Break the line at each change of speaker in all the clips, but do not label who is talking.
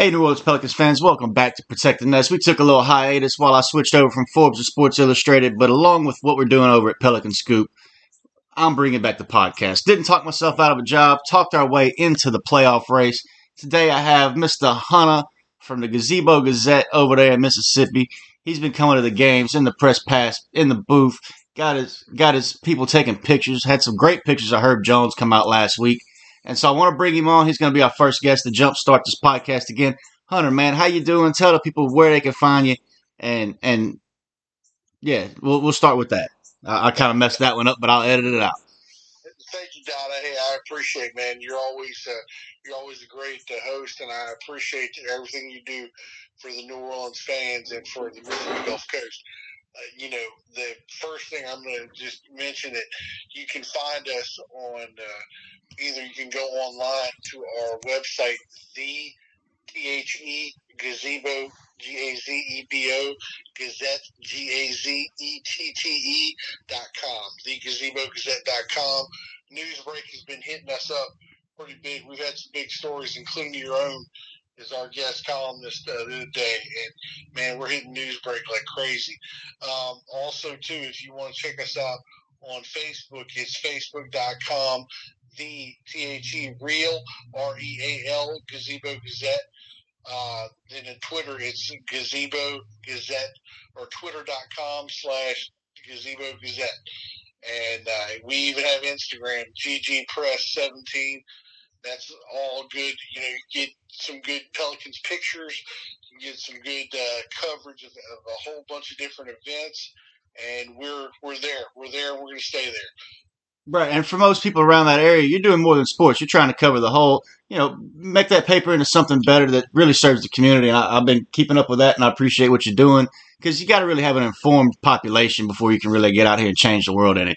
Hey, New Orleans Pelicans fans, welcome back to Protect the Nest. We took a little hiatus while I switched over from Forbes to Sports Illustrated, but along with what we're doing over at Pelican Scoop, I'm bringing back the podcast. Didn't talk myself out of a job, talked our way into the playoff race. Today I have Mr. Hunter from the Gazebo Gazette over there in Mississippi. He's been coming to the games in the press pass, in the booth, got his got his people taking pictures. Had some great pictures of Herb Jones come out last week. And so I want to bring him on. He's going to be our first guest to jumpstart this podcast again. Hunter, man, how you doing? Tell the people where they can find you, and and yeah, we'll we'll start with that. I, I kind of messed that one up, but I'll edit it out.
Thank you, Donna. Hey, I appreciate, man. You're always uh, you're always a great uh, host, and I appreciate everything you do for the New Orleans fans and for the Gulf Coast. Uh, you know, the first thing I'm going to just mention that you can find us on uh, either you can go online to our website, the T H E gazebo G A Z E B O Gazette G A Z E T T E dot com. The gazebo Gazette dot com. Newsbreak has been hitting us up pretty big. We've had some big stories, including your own is our guest columnist uh, the other day, and man, we're hitting Newsbreak like crazy. Um, also, too, if you want to check us out on Facebook, it's facebook.com, the T H E Real R E A L Gazebo Gazette. Uh, then in Twitter, it's Gazebo Gazette or twitter.com slash Gazebo Gazette. And uh, we even have Instagram, GG Press 17. That's all good. You know, you get some good Pelicans pictures, you get some good uh, coverage of, of a whole bunch of different events, and we're we're there. We're there, we're going to stay there.
Right, and for most people around that area, you're doing more than sports. You're trying to cover the whole, you know, make that paper into something better that really serves the community. And I, have been keeping up with that, and I appreciate what you're doing because you got to really have an informed population before you can really get out here and change the world in it.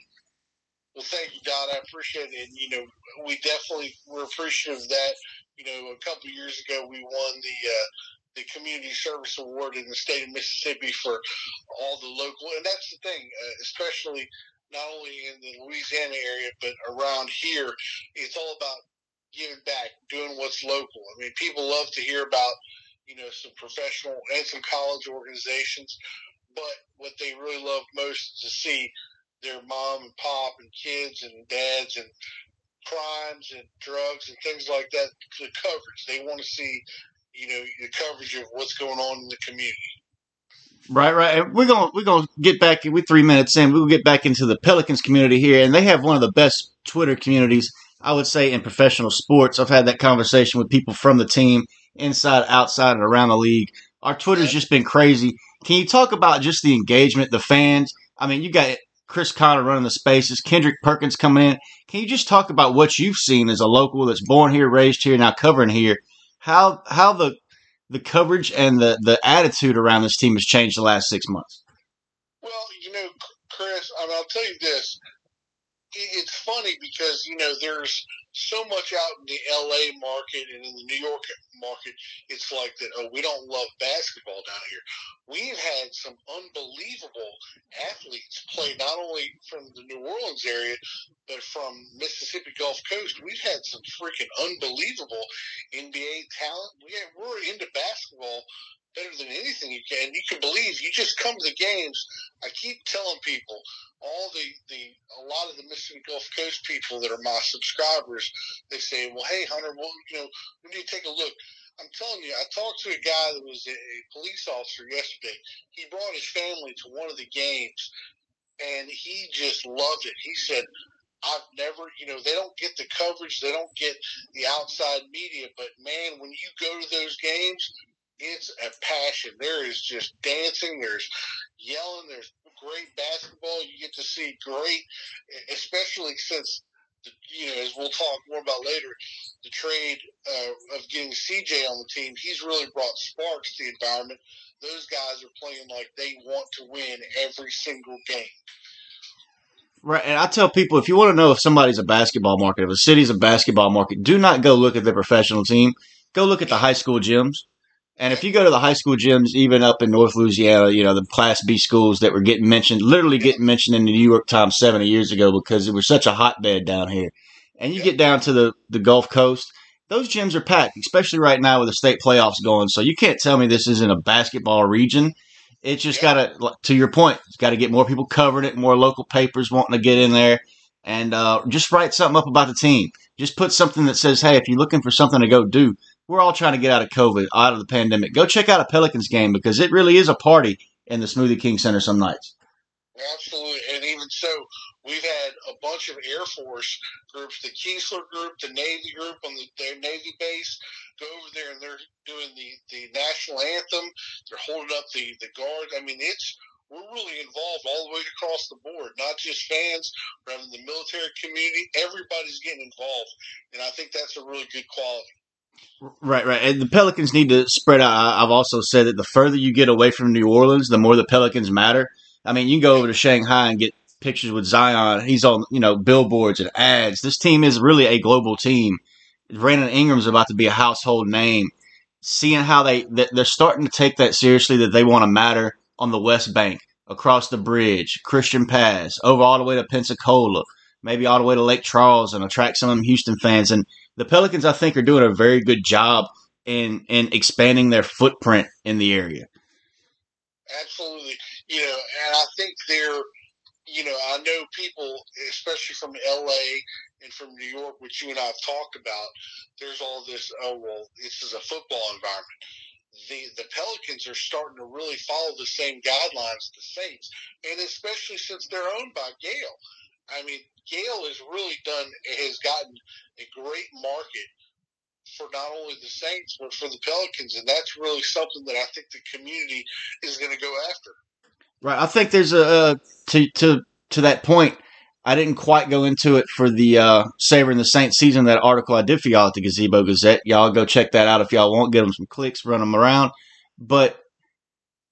Well, thank you, Don. I appreciate it. And, you know, we definitely were appreciative of that. You know, a couple years ago, we won the uh, the Community Service Award in the state of Mississippi for all the local, and that's the thing, uh, especially not only in the Louisiana area but around here. It's all about giving back, doing what's local. I mean, people love to hear about you know some professional and some college organizations, but what they really love most is to see their mom and pop and kids and dads and crimes and drugs and things like that, the coverage. They want to see, you know, the coverage of what's going on in the community.
Right, right. And we're gonna we're gonna get back. We're three minutes in. We'll get back into the Pelicans community here, and they have one of the best Twitter communities I would say in professional sports. I've had that conversation with people from the team, inside, outside, and around the league. Our Twitter's just been crazy. Can you talk about just the engagement, the fans? I mean, you got Chris Connor running the spaces, Kendrick Perkins coming in. Can you just talk about what you've seen as a local that's born here, raised here, now covering here? How how the the coverage and the the attitude around this team has changed the last six months?
Well, you know, Chris, I mean, I'll tell you this: it's funny because you know there's so much out in the LA market and in the New York market, it's like that. Oh, we don't love basketball down here. We've had some unbelievable athletes play not only from the New Orleans area, but from Mississippi Gulf Coast. We've had some freaking unbelievable NBA talent. We we're into basketball better than anything you can. You can believe you just come to the games. I keep telling people all the, the a lot of the Mississippi Gulf Coast people that are my subscribers, they say, Well, hey Hunter, well, you know, we need to take a look. I'm telling you, I talked to a guy that was a, a police officer yesterday. He brought his family to one of the games and he just loved it. He said, I've never, you know, they don't get the coverage, they don't get the outside media, but man, when you go to those games, it's a passion. There is just dancing, there's yelling, there's great basketball. You get to see great, especially since you know, as we'll talk more about later, the trade uh, of getting CJ on the team, he's really brought sparks to the environment. Those guys are playing like they want to win every single game.
Right, and I tell people if you want to know if somebody's a basketball market, if a city's a basketball market, do not go look at the professional team. Go look at the high school gyms. And if you go to the high school gyms, even up in North Louisiana, you know, the Class B schools that were getting mentioned, literally getting mentioned in the New York Times 70 years ago because it was such a hotbed down here. And you get down to the, the Gulf Coast, those gyms are packed, especially right now with the state playoffs going. So you can't tell me this isn't a basketball region. It's just got to, to your point, it's got to get more people covering it, more local papers wanting to get in there, and uh, just write something up about the team. Just put something that says, hey, if you're looking for something to go do, we're all trying to get out of COVID, out of the pandemic. Go check out a Pelicans game because it really is a party in the Smoothie King Center some nights.
Absolutely, and even so, we've had a bunch of Air Force groups, the Keesler group, the Navy group on the, their Navy base, go over there and they're doing the, the national anthem. They're holding up the the guard. I mean, it's we're really involved all the way across the board, not just fans, but the military community. Everybody's getting involved, and I think that's a really good quality.
Right, right. And the Pelicans need to spread out. I've also said that the further you get away from New Orleans, the more the Pelicans matter. I mean, you can go over to Shanghai and get pictures with Zion. He's on, you know, billboards and ads. This team is really a global team. Brandon Ingram's about to be a household name. Seeing how they they're starting to take that seriously, that they want to matter on the West Bank, across the bridge, Christian Pass, over all the way to Pensacola, maybe all the way to Lake Charles, and attract some of them Houston fans. And the Pelicans, I think, are doing a very good job in in expanding their footprint in the area.
Absolutely. You know, and I think they're, you know, I know people, especially from LA and from New York, which you and I have talked about, there's all this, oh, well, this is a football environment. The, the Pelicans are starting to really follow the same guidelines the Saints, and especially since they're owned by Gayle. I mean, Gayle has really done, has gotten a great market for not only the Saints, but for the Pelicans. And that's really something that I think the community is going to go after.
Right. I think there's a uh, to to to that point. I didn't quite go into it for the uh, Savoring the Saints season. That article I did for y'all at the Gazebo Gazette. Y'all go check that out if y'all want. Get them some clicks, run them around. But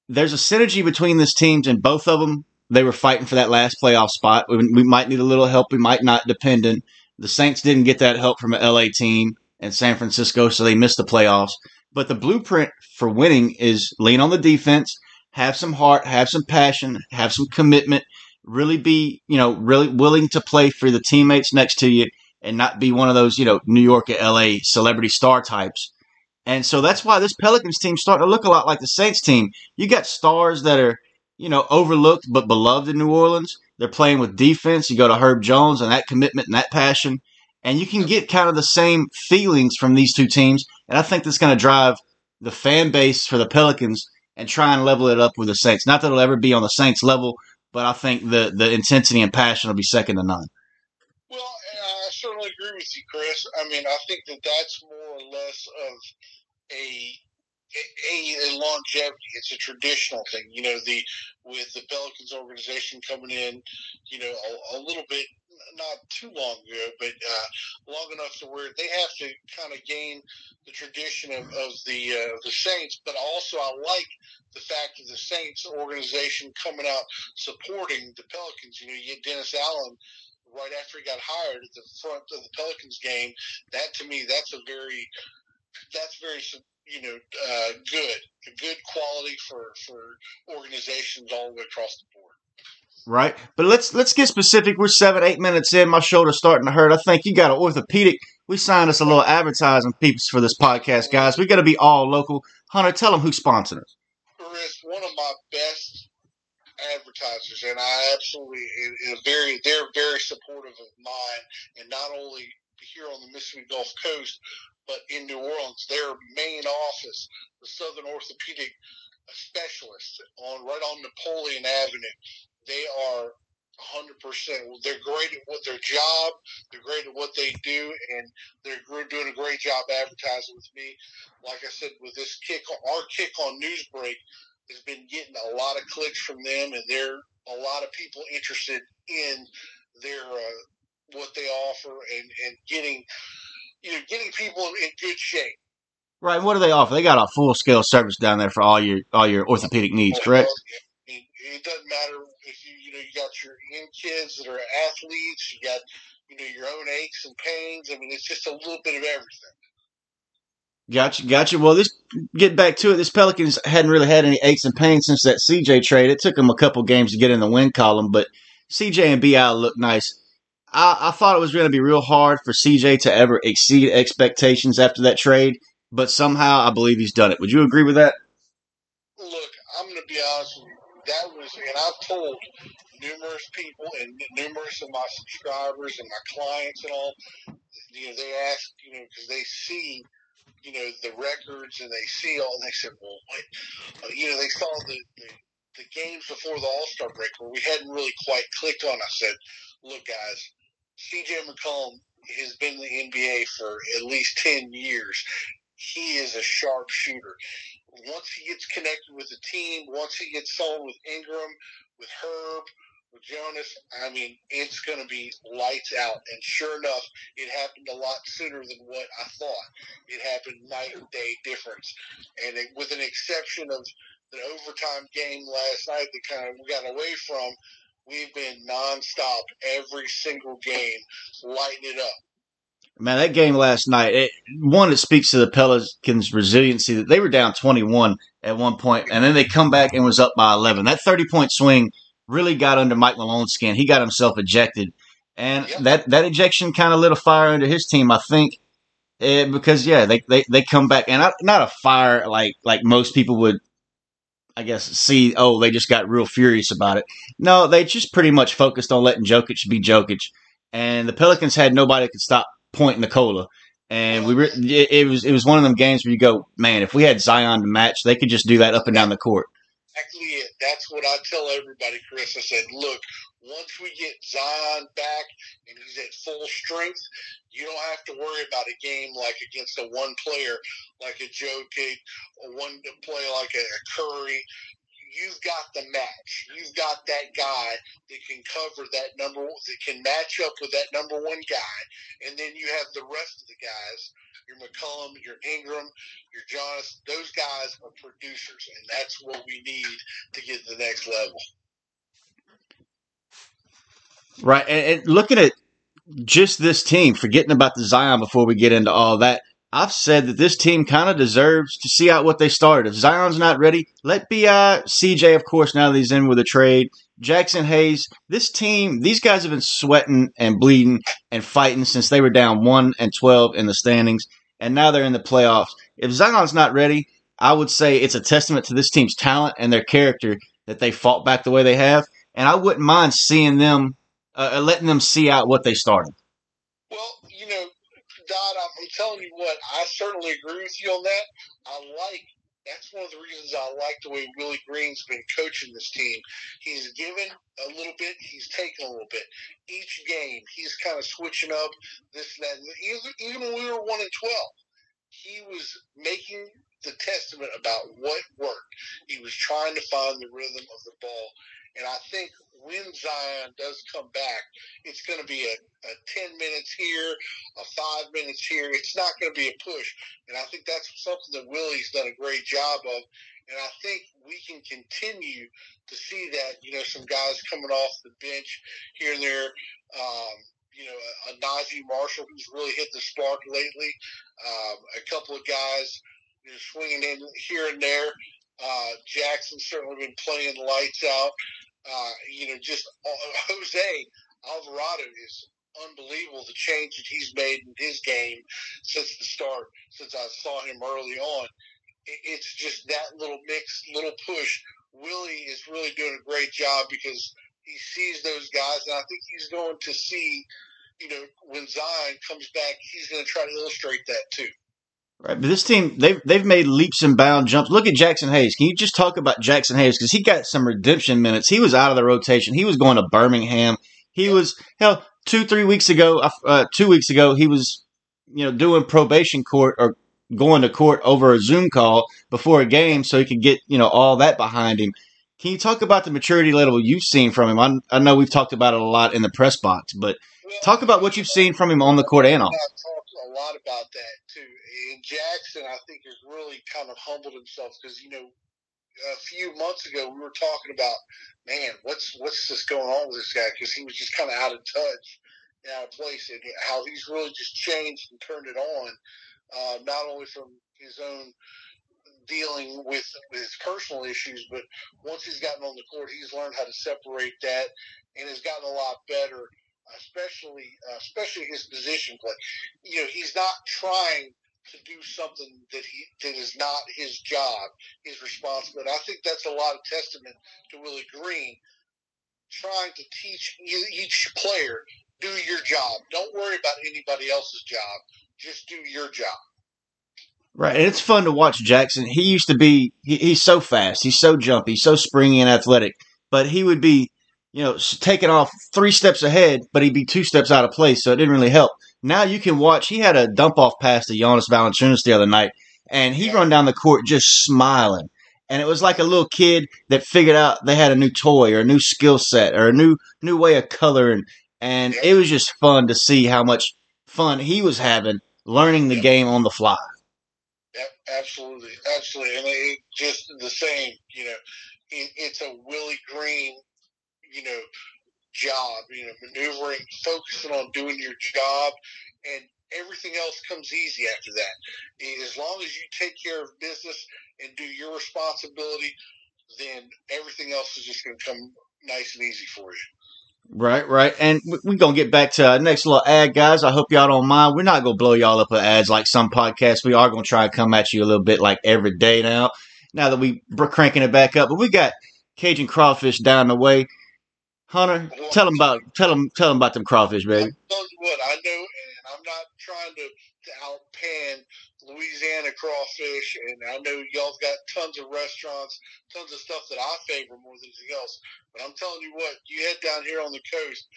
there's a synergy between these teams, and both of them they were fighting for that last playoff spot. We, we might need a little help. We might not, dependent. The Saints didn't get that help from an LA team and San Francisco, so they missed the playoffs. But the blueprint for winning is lean on the defense, have some heart, have some passion, have some commitment, really be, you know, really willing to play for the teammates next to you and not be one of those, you know, New York or LA celebrity star types. And so that's why this Pelicans team starting to look a lot like the Saints team. You got stars that are, you know, overlooked but beloved in New Orleans. They're playing with defense. You go to Herb Jones and that commitment and that passion. And you can get kind of the same feelings from these two teams. And I think that's going to drive the fan base for the Pelicans and try and level it up with the Saints. Not that it'll ever be on the Saints level, but I think the, the intensity and passion will be second to none.
Well, I certainly agree with you, Chris. I mean, I think that that's more or less of a a, longevity. It's a traditional thing, you know. The with the Pelicans organization coming in, you know, a, a little bit not too long ago, but uh, long enough to where they have to kind of gain the tradition of, of the uh, the Saints. But also, I like the fact of the Saints organization coming out supporting the Pelicans. You know, you get Dennis Allen right after he got hired at the front of the Pelicans game. That to me, that's a very that's very you know uh, good, a good quality for for organizations all the way across the board.
Right, but let's let's get specific. We're seven, eight minutes in. My shoulder's starting to hurt. I think you got an orthopedic. We signed us a little advertising piece for this podcast, guys. We got to be all local. Hunter, tell them who's sponsoring us.
Chris, one of my best advertisers, and I absolutely is very they're very supportive of mine, and not only here on the Mississippi Gulf Coast, but in New Orleans, their main office, the Southern Orthopedic Specialists, on right on Napoleon Avenue. They are 100%. They're great at what their job, they're great at what they do, and they're doing a great job advertising with me. Like I said, with this kick, our kick on Newsbreak has been getting a lot of clicks from them, and there are a lot of people interested in their uh, what they offer and, and getting you know getting people in good shape.
Right. What do they offer? They got a full scale service down there for all your all your orthopedic needs, correct?
I mean, it doesn't matter if you you know you got your young kids that are athletes, you got you know your own aches and pains. I mean, it's just a little bit of everything.
Gotcha, gotcha. Well, this get back to it. This Pelicans hadn't really had any aches and pains since that CJ trade. It took them a couple games to get in the win column, but CJ and Bi look nice. I, I thought it was going to be real hard for CJ to ever exceed expectations after that trade, but somehow I believe he's done it. Would you agree with that?
Look, I'm going to be honest with you. That was, and I've told numerous people and numerous of my subscribers and my clients and all, you know, they ask, you know, because they see, you know, the records and they see all, and they said, well, wait, uh, you know, they saw the, the, the games before the All Star break where we hadn't really quite clicked on. I said, look, guys, CJ McCollum has been in the NBA for at least 10 years. He is a sharp shooter. Once he gets connected with the team, once he gets sold with Ingram, with Herb, with Jonas, I mean, it's going to be lights out. And sure enough, it happened a lot sooner than what I thought. It happened night and day difference. And it, with an exception of the overtime game last night that kind of we got away from, we've been nonstop every single game, lighting it up.
Man, that game last night, it, one, it speaks to the Pelicans' resiliency that they were down 21 at one point, and then they come back and was up by 11. That 30 point swing really got under Mike Malone's skin. He got himself ejected. And that, that ejection kind of lit a fire under his team, I think. Eh, because yeah, they, they, they come back and I, not a fire like like most people would I guess, see, oh, they just got real furious about it. No, they just pretty much focused on letting Jokic be Jokic. And the Pelicans had nobody that could stop Point Nikola. And we re- it, was it was one of them games where you go, man, if we had Zion to match, they could just do that up and down the court.
Exactly it. That's what I tell everybody, Chris. I said, look, once we get Zion back and he's at full strength, you don't have to worry about a game like against a one player like a Jokic, or one to play like a, a Curry. You've got the match. You've got that guy that can cover that number, that can match up with that number one guy, and then you have the rest of the guys. Your McCollum, your Ingram, your Jonas. Those guys are producers, and that's what we need to get to the next level.
Right, and, and looking at just this team, forgetting about the Zion before we get into all that, I've said that this team kind of deserves to see out what they started. If Zion's not ready, let Bi CJ, of course, now that he's in with a trade. Jaxson Hayes, this team, these guys have been sweating and bleeding and fighting since they were down 1 and 12 in the standings, and now they're in the playoffs. If Zion's not ready, I would say it's a testament to this team's talent and their character that they fought back the way they have. And I wouldn't mind seeing them uh, letting them see out what they started.
Well, know, Dodd, I'm telling you what, I certainly agree with you on that. I like that's one of the reasons I like the way Willie Green's been coaching this team. He's given a little bit, he's taken a little bit. Each game, he's kind of switching up this and that. Even when we were one and twelve, he was making the testament about what worked. He was trying to find the rhythm of the ball, and I think when Zion does come back, it's going to be a, a 10 minutes here, a five minutes here. It's not going to be a push. And I think that's something that Willie's done a great job of. And I think we can continue to see that, you know, some guys coming off the bench here and there. Um, you know, a, a Naji Marshall who's really hit the spark lately. Um, a couple of guys you know, swinging in here and there. Uh, Jaxson's certainly been playing lights out. Uh, you know, just uh, Jose Alvarado is unbelievable the change that he's made in his game since the start, since I saw him early on. It's just that little mix, little push. Willie is really doing a great job because he sees those guys, and I think he's going to see, you know, when Zion comes back, he's going to try to illustrate that too.
Right, but this team they've they've made leaps and bound jumps. Look at Jaxson Hayes. Can you just talk about Jaxson Hayes because he got some redemption minutes. He was out of the rotation. He was going to Birmingham. He was hell two three weeks ago. Uh, uh, two weeks ago, he was you know doing probation court or going to court over a Zoom call before a game so he could get you know all that behind him. Can you talk about the maturity level you've seen from him? I, I know we've talked about it a lot in the press box, but talk about what you've seen from him on the court and off.
Lot about that too. And Jaxson, I think, has really kind of humbled himself because you know a few months ago we were talking about man, what's what's this going on with this guy? Because he was just kind of out of touch, out of place, and how he's really just changed and turned it on, uh, not only from his own dealing with, with his personal issues, but once he's gotten on the court, he's learned how to separate that and has gotten a lot better especially uh, especially his position play. You know, he's not trying to do something that he that is not his job, his responsibility. I think that's a lot of testament to Willie Green trying to teach each player do your job. Don't worry about anybody else's job. Just do your job.
Right, and it's fun to watch Jaxson. He used to be he, he's so fast, he's so jumpy, so springy and athletic, but he would be you know, taking off three steps ahead, but he'd be two steps out of place, so it didn't really help. Now you can watch. He had a dump off pass to Jonas Valanciunas the other night, and he run down the court just smiling. And it was like a little kid that figured out they had a new toy or a new skill set or a new new way of coloring, and it was just fun to see how much fun he was having learning the game on the fly.
Yep, absolutely, absolutely, and it just the same. You know, it, it's a Willie Green you know, job, you know, maneuvering, focusing on doing your job, and everything else comes easy after that. As long as you take care of business and do your responsibility, then everything else is just going to come nice and easy for you.
Right, right. And we're going to get back to our next little ad, guys. I hope y'all don't mind. We're not going to blow y'all up with ads like some podcasts. We are going to try and come at you a little bit like every day now, now that we, we're cranking it back up. But we got Cajun Crawfish down the way. Hunter, tell them about tell them tell them about them crawfish, baby.
I Tell you what, I know, and I'm not trying to, to outpan Louisiana crawfish, and I know y'all's got tons of restaurants, tons of stuff that I favor more than anything else. But I'm telling you what, you head down here on the coast,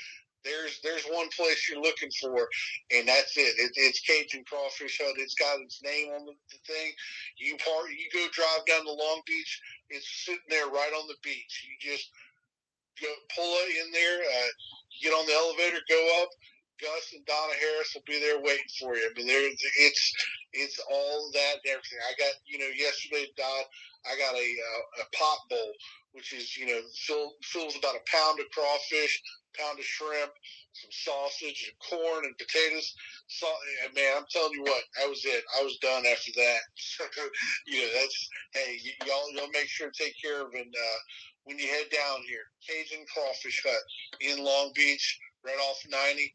there's there's one place you're looking for, and that's it. it it's Cajun Crawfish Hut. It's got its name on the, the thing. You part, you go drive down to Long Beach. It's sitting there right on the beach. You just go pull it in there. Uh, get on the elevator, go up. Gus and Donna Harris will be there waiting for you. I mean, there it's it's all that and everything. I got you know yesterday, Don, I got a uh, a pot bowl which is you know fill, fills about a pound of crawfish, pound of shrimp, some sausage and corn and potatoes. So, man, I'm telling you what, that was it. I was done after that. you know, that's hey, y- y'all y'all make sure to take care of and uh, when you head down here. Cajun Crawfish Hut in Long Beach, right off 90.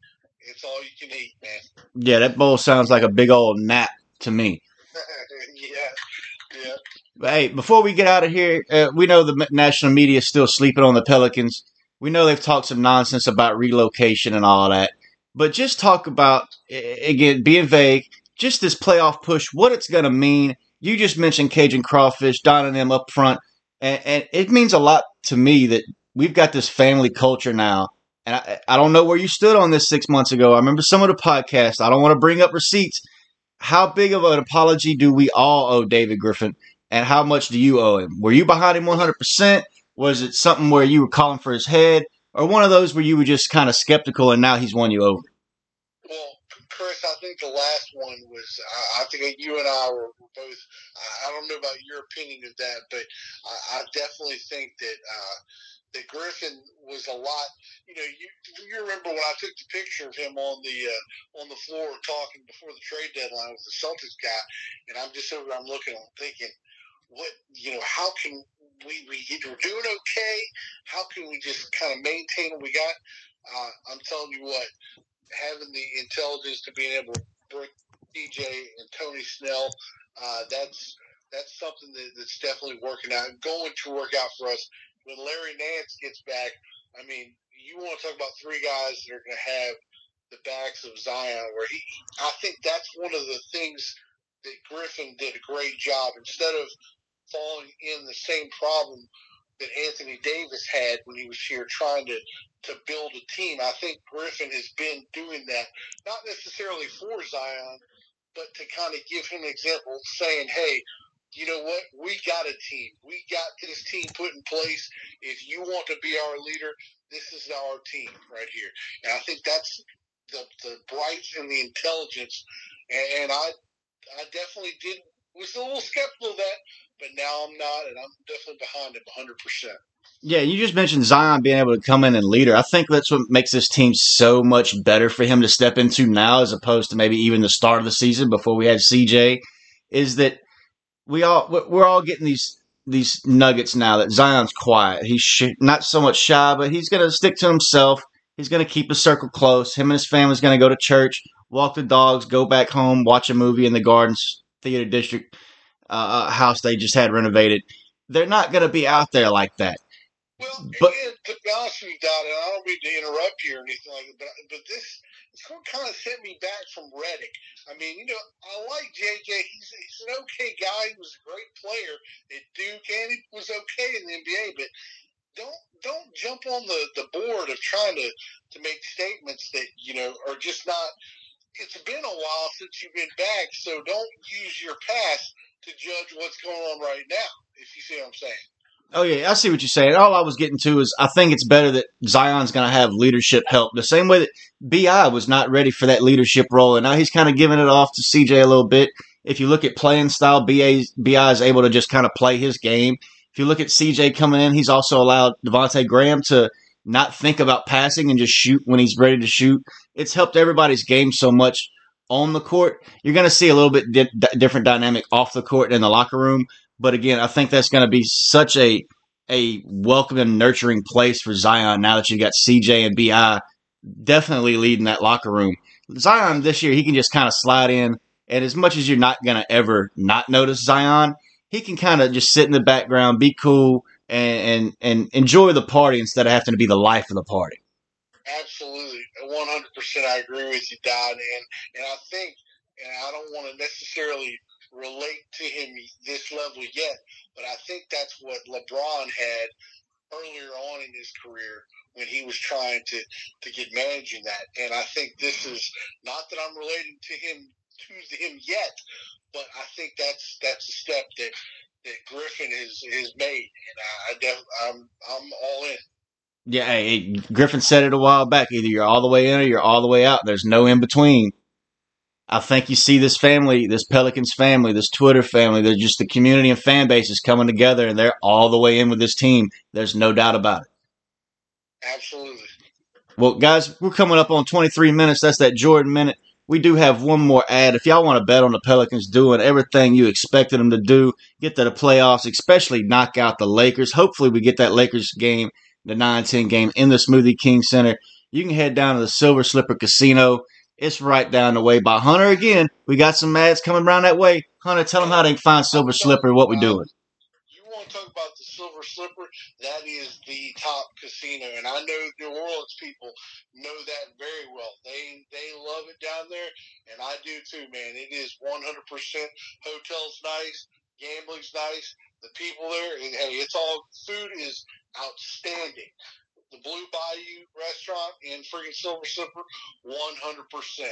It's all you can eat, man.
Yeah, that bowl sounds like a big old nap to me.
yeah, yeah.
But hey, before we get out of here, uh, we know the national media is still sleeping on the Pelicans. We know they've talked some nonsense about relocation and all that. But just talk about, again, being vague, just this playoff push, what it's going to mean. You just mentioned Cajun Crawfish, Don and them up front. And, and it means a lot to me that we've got this family culture now. And I, I don't know where you stood on this six months ago. I remember some of the podcasts. I don't want to bring up receipts. How big of an apology do we all owe David Griffin? And how much do you owe him? Were you behind him 100%? Was it something where you were calling for his head? Or one of those where you were just kind of skeptical and now he's won you over?
Chris, I think the last one was, I, I think you and I were, both, I don't know about your opinion of that, but I, I definitely think that, uh, that Griffin was a lot. You know, you you remember when I took the picture of him on the uh, on the floor talking before the trade deadline with the Celtics guy, and I'm just over. I'm looking. I'm thinking, what you know? How can we we we're doing okay? How can we just kind of maintain what we got? Uh, I'm telling you what, having the intelligence to being able to bring CJ and Tony Snell, uh, that's that's something that, that's definitely working out, going to work out for us. When Larry Nance gets back, I mean, you want to talk about three guys that are going to have the backs of Zion, where he, I think that's one of the things that Griffin did a great job. Instead of falling in the same problem that Anthony Davis had when he was here trying to to build a team. I think Griffin has been doing that, not necessarily for Zion, but to kind of give him an example, saying, "Hey, you know what? We got a team. We got this team put in place. If you want to be our leader, this is our team right here." And I think that's the the bright and the intelligence. And, and I I definitely did was a little skeptical of that, but now I'm not, and I'm definitely behind him 100. percent
yeah, you just mentioned Zion being able to come in and lead her. I think that's what makes this team so much better for him to step into now, as opposed to maybe even the start of the season before we had CJ. Is that we all we're all getting these these nuggets now that Zion's quiet. He's sh- not so much shy, but he's going to stick to himself. He's going to keep his circle close. Him and his family's going to go to church, walk the dogs, go back home, watch a movie in the Gardens Theater District uh, uh house they just had renovated. They're not going to be out there like that.
Well, but, and to be honest with you, Don, and I don't mean to interrupt you or anything like that, but, but this it's what kind of sent me back from Redick. I mean, you know, I like JJ. He's, he's an okay guy. He was a great player at Duke, and he was okay in the NBA. But don't don't jump on the, the board of trying to, to make statements that you know are just not. It's been a while since you've been back, so don't use your past to judge what's going on right now. If you see what I'm saying.
Oh yeah, I see what you're saying. All I was getting to is I think it's better that Zion's going to have leadership help. The same way that Bi was not ready for that leadership role, and now he's kind of giving it off to CJ a little bit. If you look at playing style, Bi Bi is able to just kind of play his game. If you look at CJ coming in, he's also allowed Devonte Graham to not think about passing and just shoot when he's ready to shoot. It's helped everybody's game so much on the court. You're going to see a little bit di- different dynamic off the court in the locker room. But again, I think that's going to be such a a welcome and nurturing place for Zion now that you got CJ and Bi definitely leading that locker room. Zion this year, he can just kind of slide in, and as much as you're not going to ever not notice Zion, he can kind of just sit in the background, be cool, and, and and enjoy the party instead of having to be the life of the party.
Absolutely, one hundred percent. I agree with you, Don, and and I think, and I don't want to necessarily relate to him this level yet, but I think that's what LeBron had earlier on in his career when he was trying to, to get managing that. And I think this is not that I'm relating to him to him yet, but I think that's that's a step that that Griffin has has made, and I, I def, I'm I'm all in.
Yeah, hey, Griffin said it a while back. Either you're all the way in or you're all the way out. There's no in between. I think you see this family, this Pelicans family, this Twitter family. They're just the community and fan base is coming together, and they're all the way in with this team. There's no doubt about it.
Absolutely.
Well, guys, we're coming up on 23 minutes. That's that Jordan minute. We do have one more ad. If y'all want to bet on the Pelicans doing everything you expected them to do, get to the playoffs, especially knock out the Lakers. Hopefully, we get that Lakers game, the 9 10 game, in the Smoothie King Center. You can head down to the Silver Slipper Casino. It's right down the way by Hunter again. We got some ads coming around that way. Hunter, tell them how they can find Silver Slipper. What we're doing?
You want to talk about the Silver Slipper? That is the top casino, and I know New Orleans people know that very well. They they love it down there, and I do too, man. It is 100%. Hotels nice, gambling's nice, the people there, and hey, it's all food is outstanding the Blue Bayou restaurant in freaking Silver Slipper, 100%.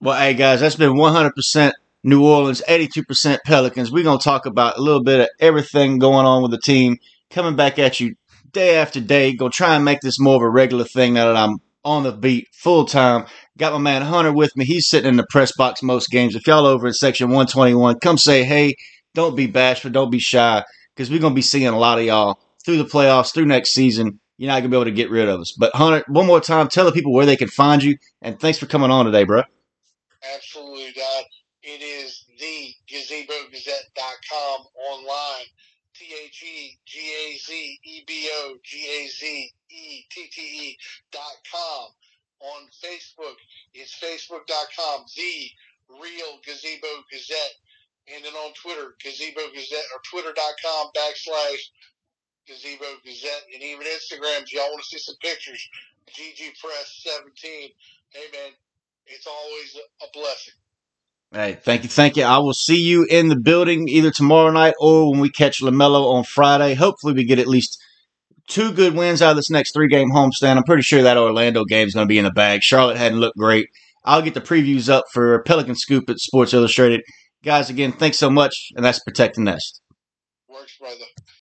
Well, hey, guys, that's been 100% New Orleans, 82% Pelicans. We're going to talk about a little bit of everything going on with the team coming back at you day after day. Go try and make this more of a regular thing now that I'm on the beat full time. Got my man Hunter with me. He's sitting in the press box most games. If y'all over in section 121, come say hey. Don't be bashful. Don't be shy because we're going to be seeing a lot of y'all through the playoffs, through next season, you're not gonna be able to get rid of us. But Hunter, one more time, tell the people where they can find you, and thanks for coming on today, bro.
Absolutely, Dad. It is the gazebogazette.com online. T H E G A Z E B O G A Z E T T E dot com. On Facebook, it's facebook.com, the real gazebo gazette. And then on Twitter, gazebo gazette or twitter.com backslash Gazebo Gazette, and even Instagram. If y'all want to see some pictures, GG Press 17. Hey, man, it's always a blessing.
Hey, thank you, thank you. I will see you in the building either tomorrow night or when we catch LaMelo on Friday. Hopefully, we get at least two good wins out of this next three game homestand. I'm pretty sure that Orlando game is going to be in the bag. Charlotte hadn't looked great. I'll get the previews up for Pelican Scoop at Sports Illustrated. Guys, again, thanks so much, and that's Protect the Nest.
Works, brother.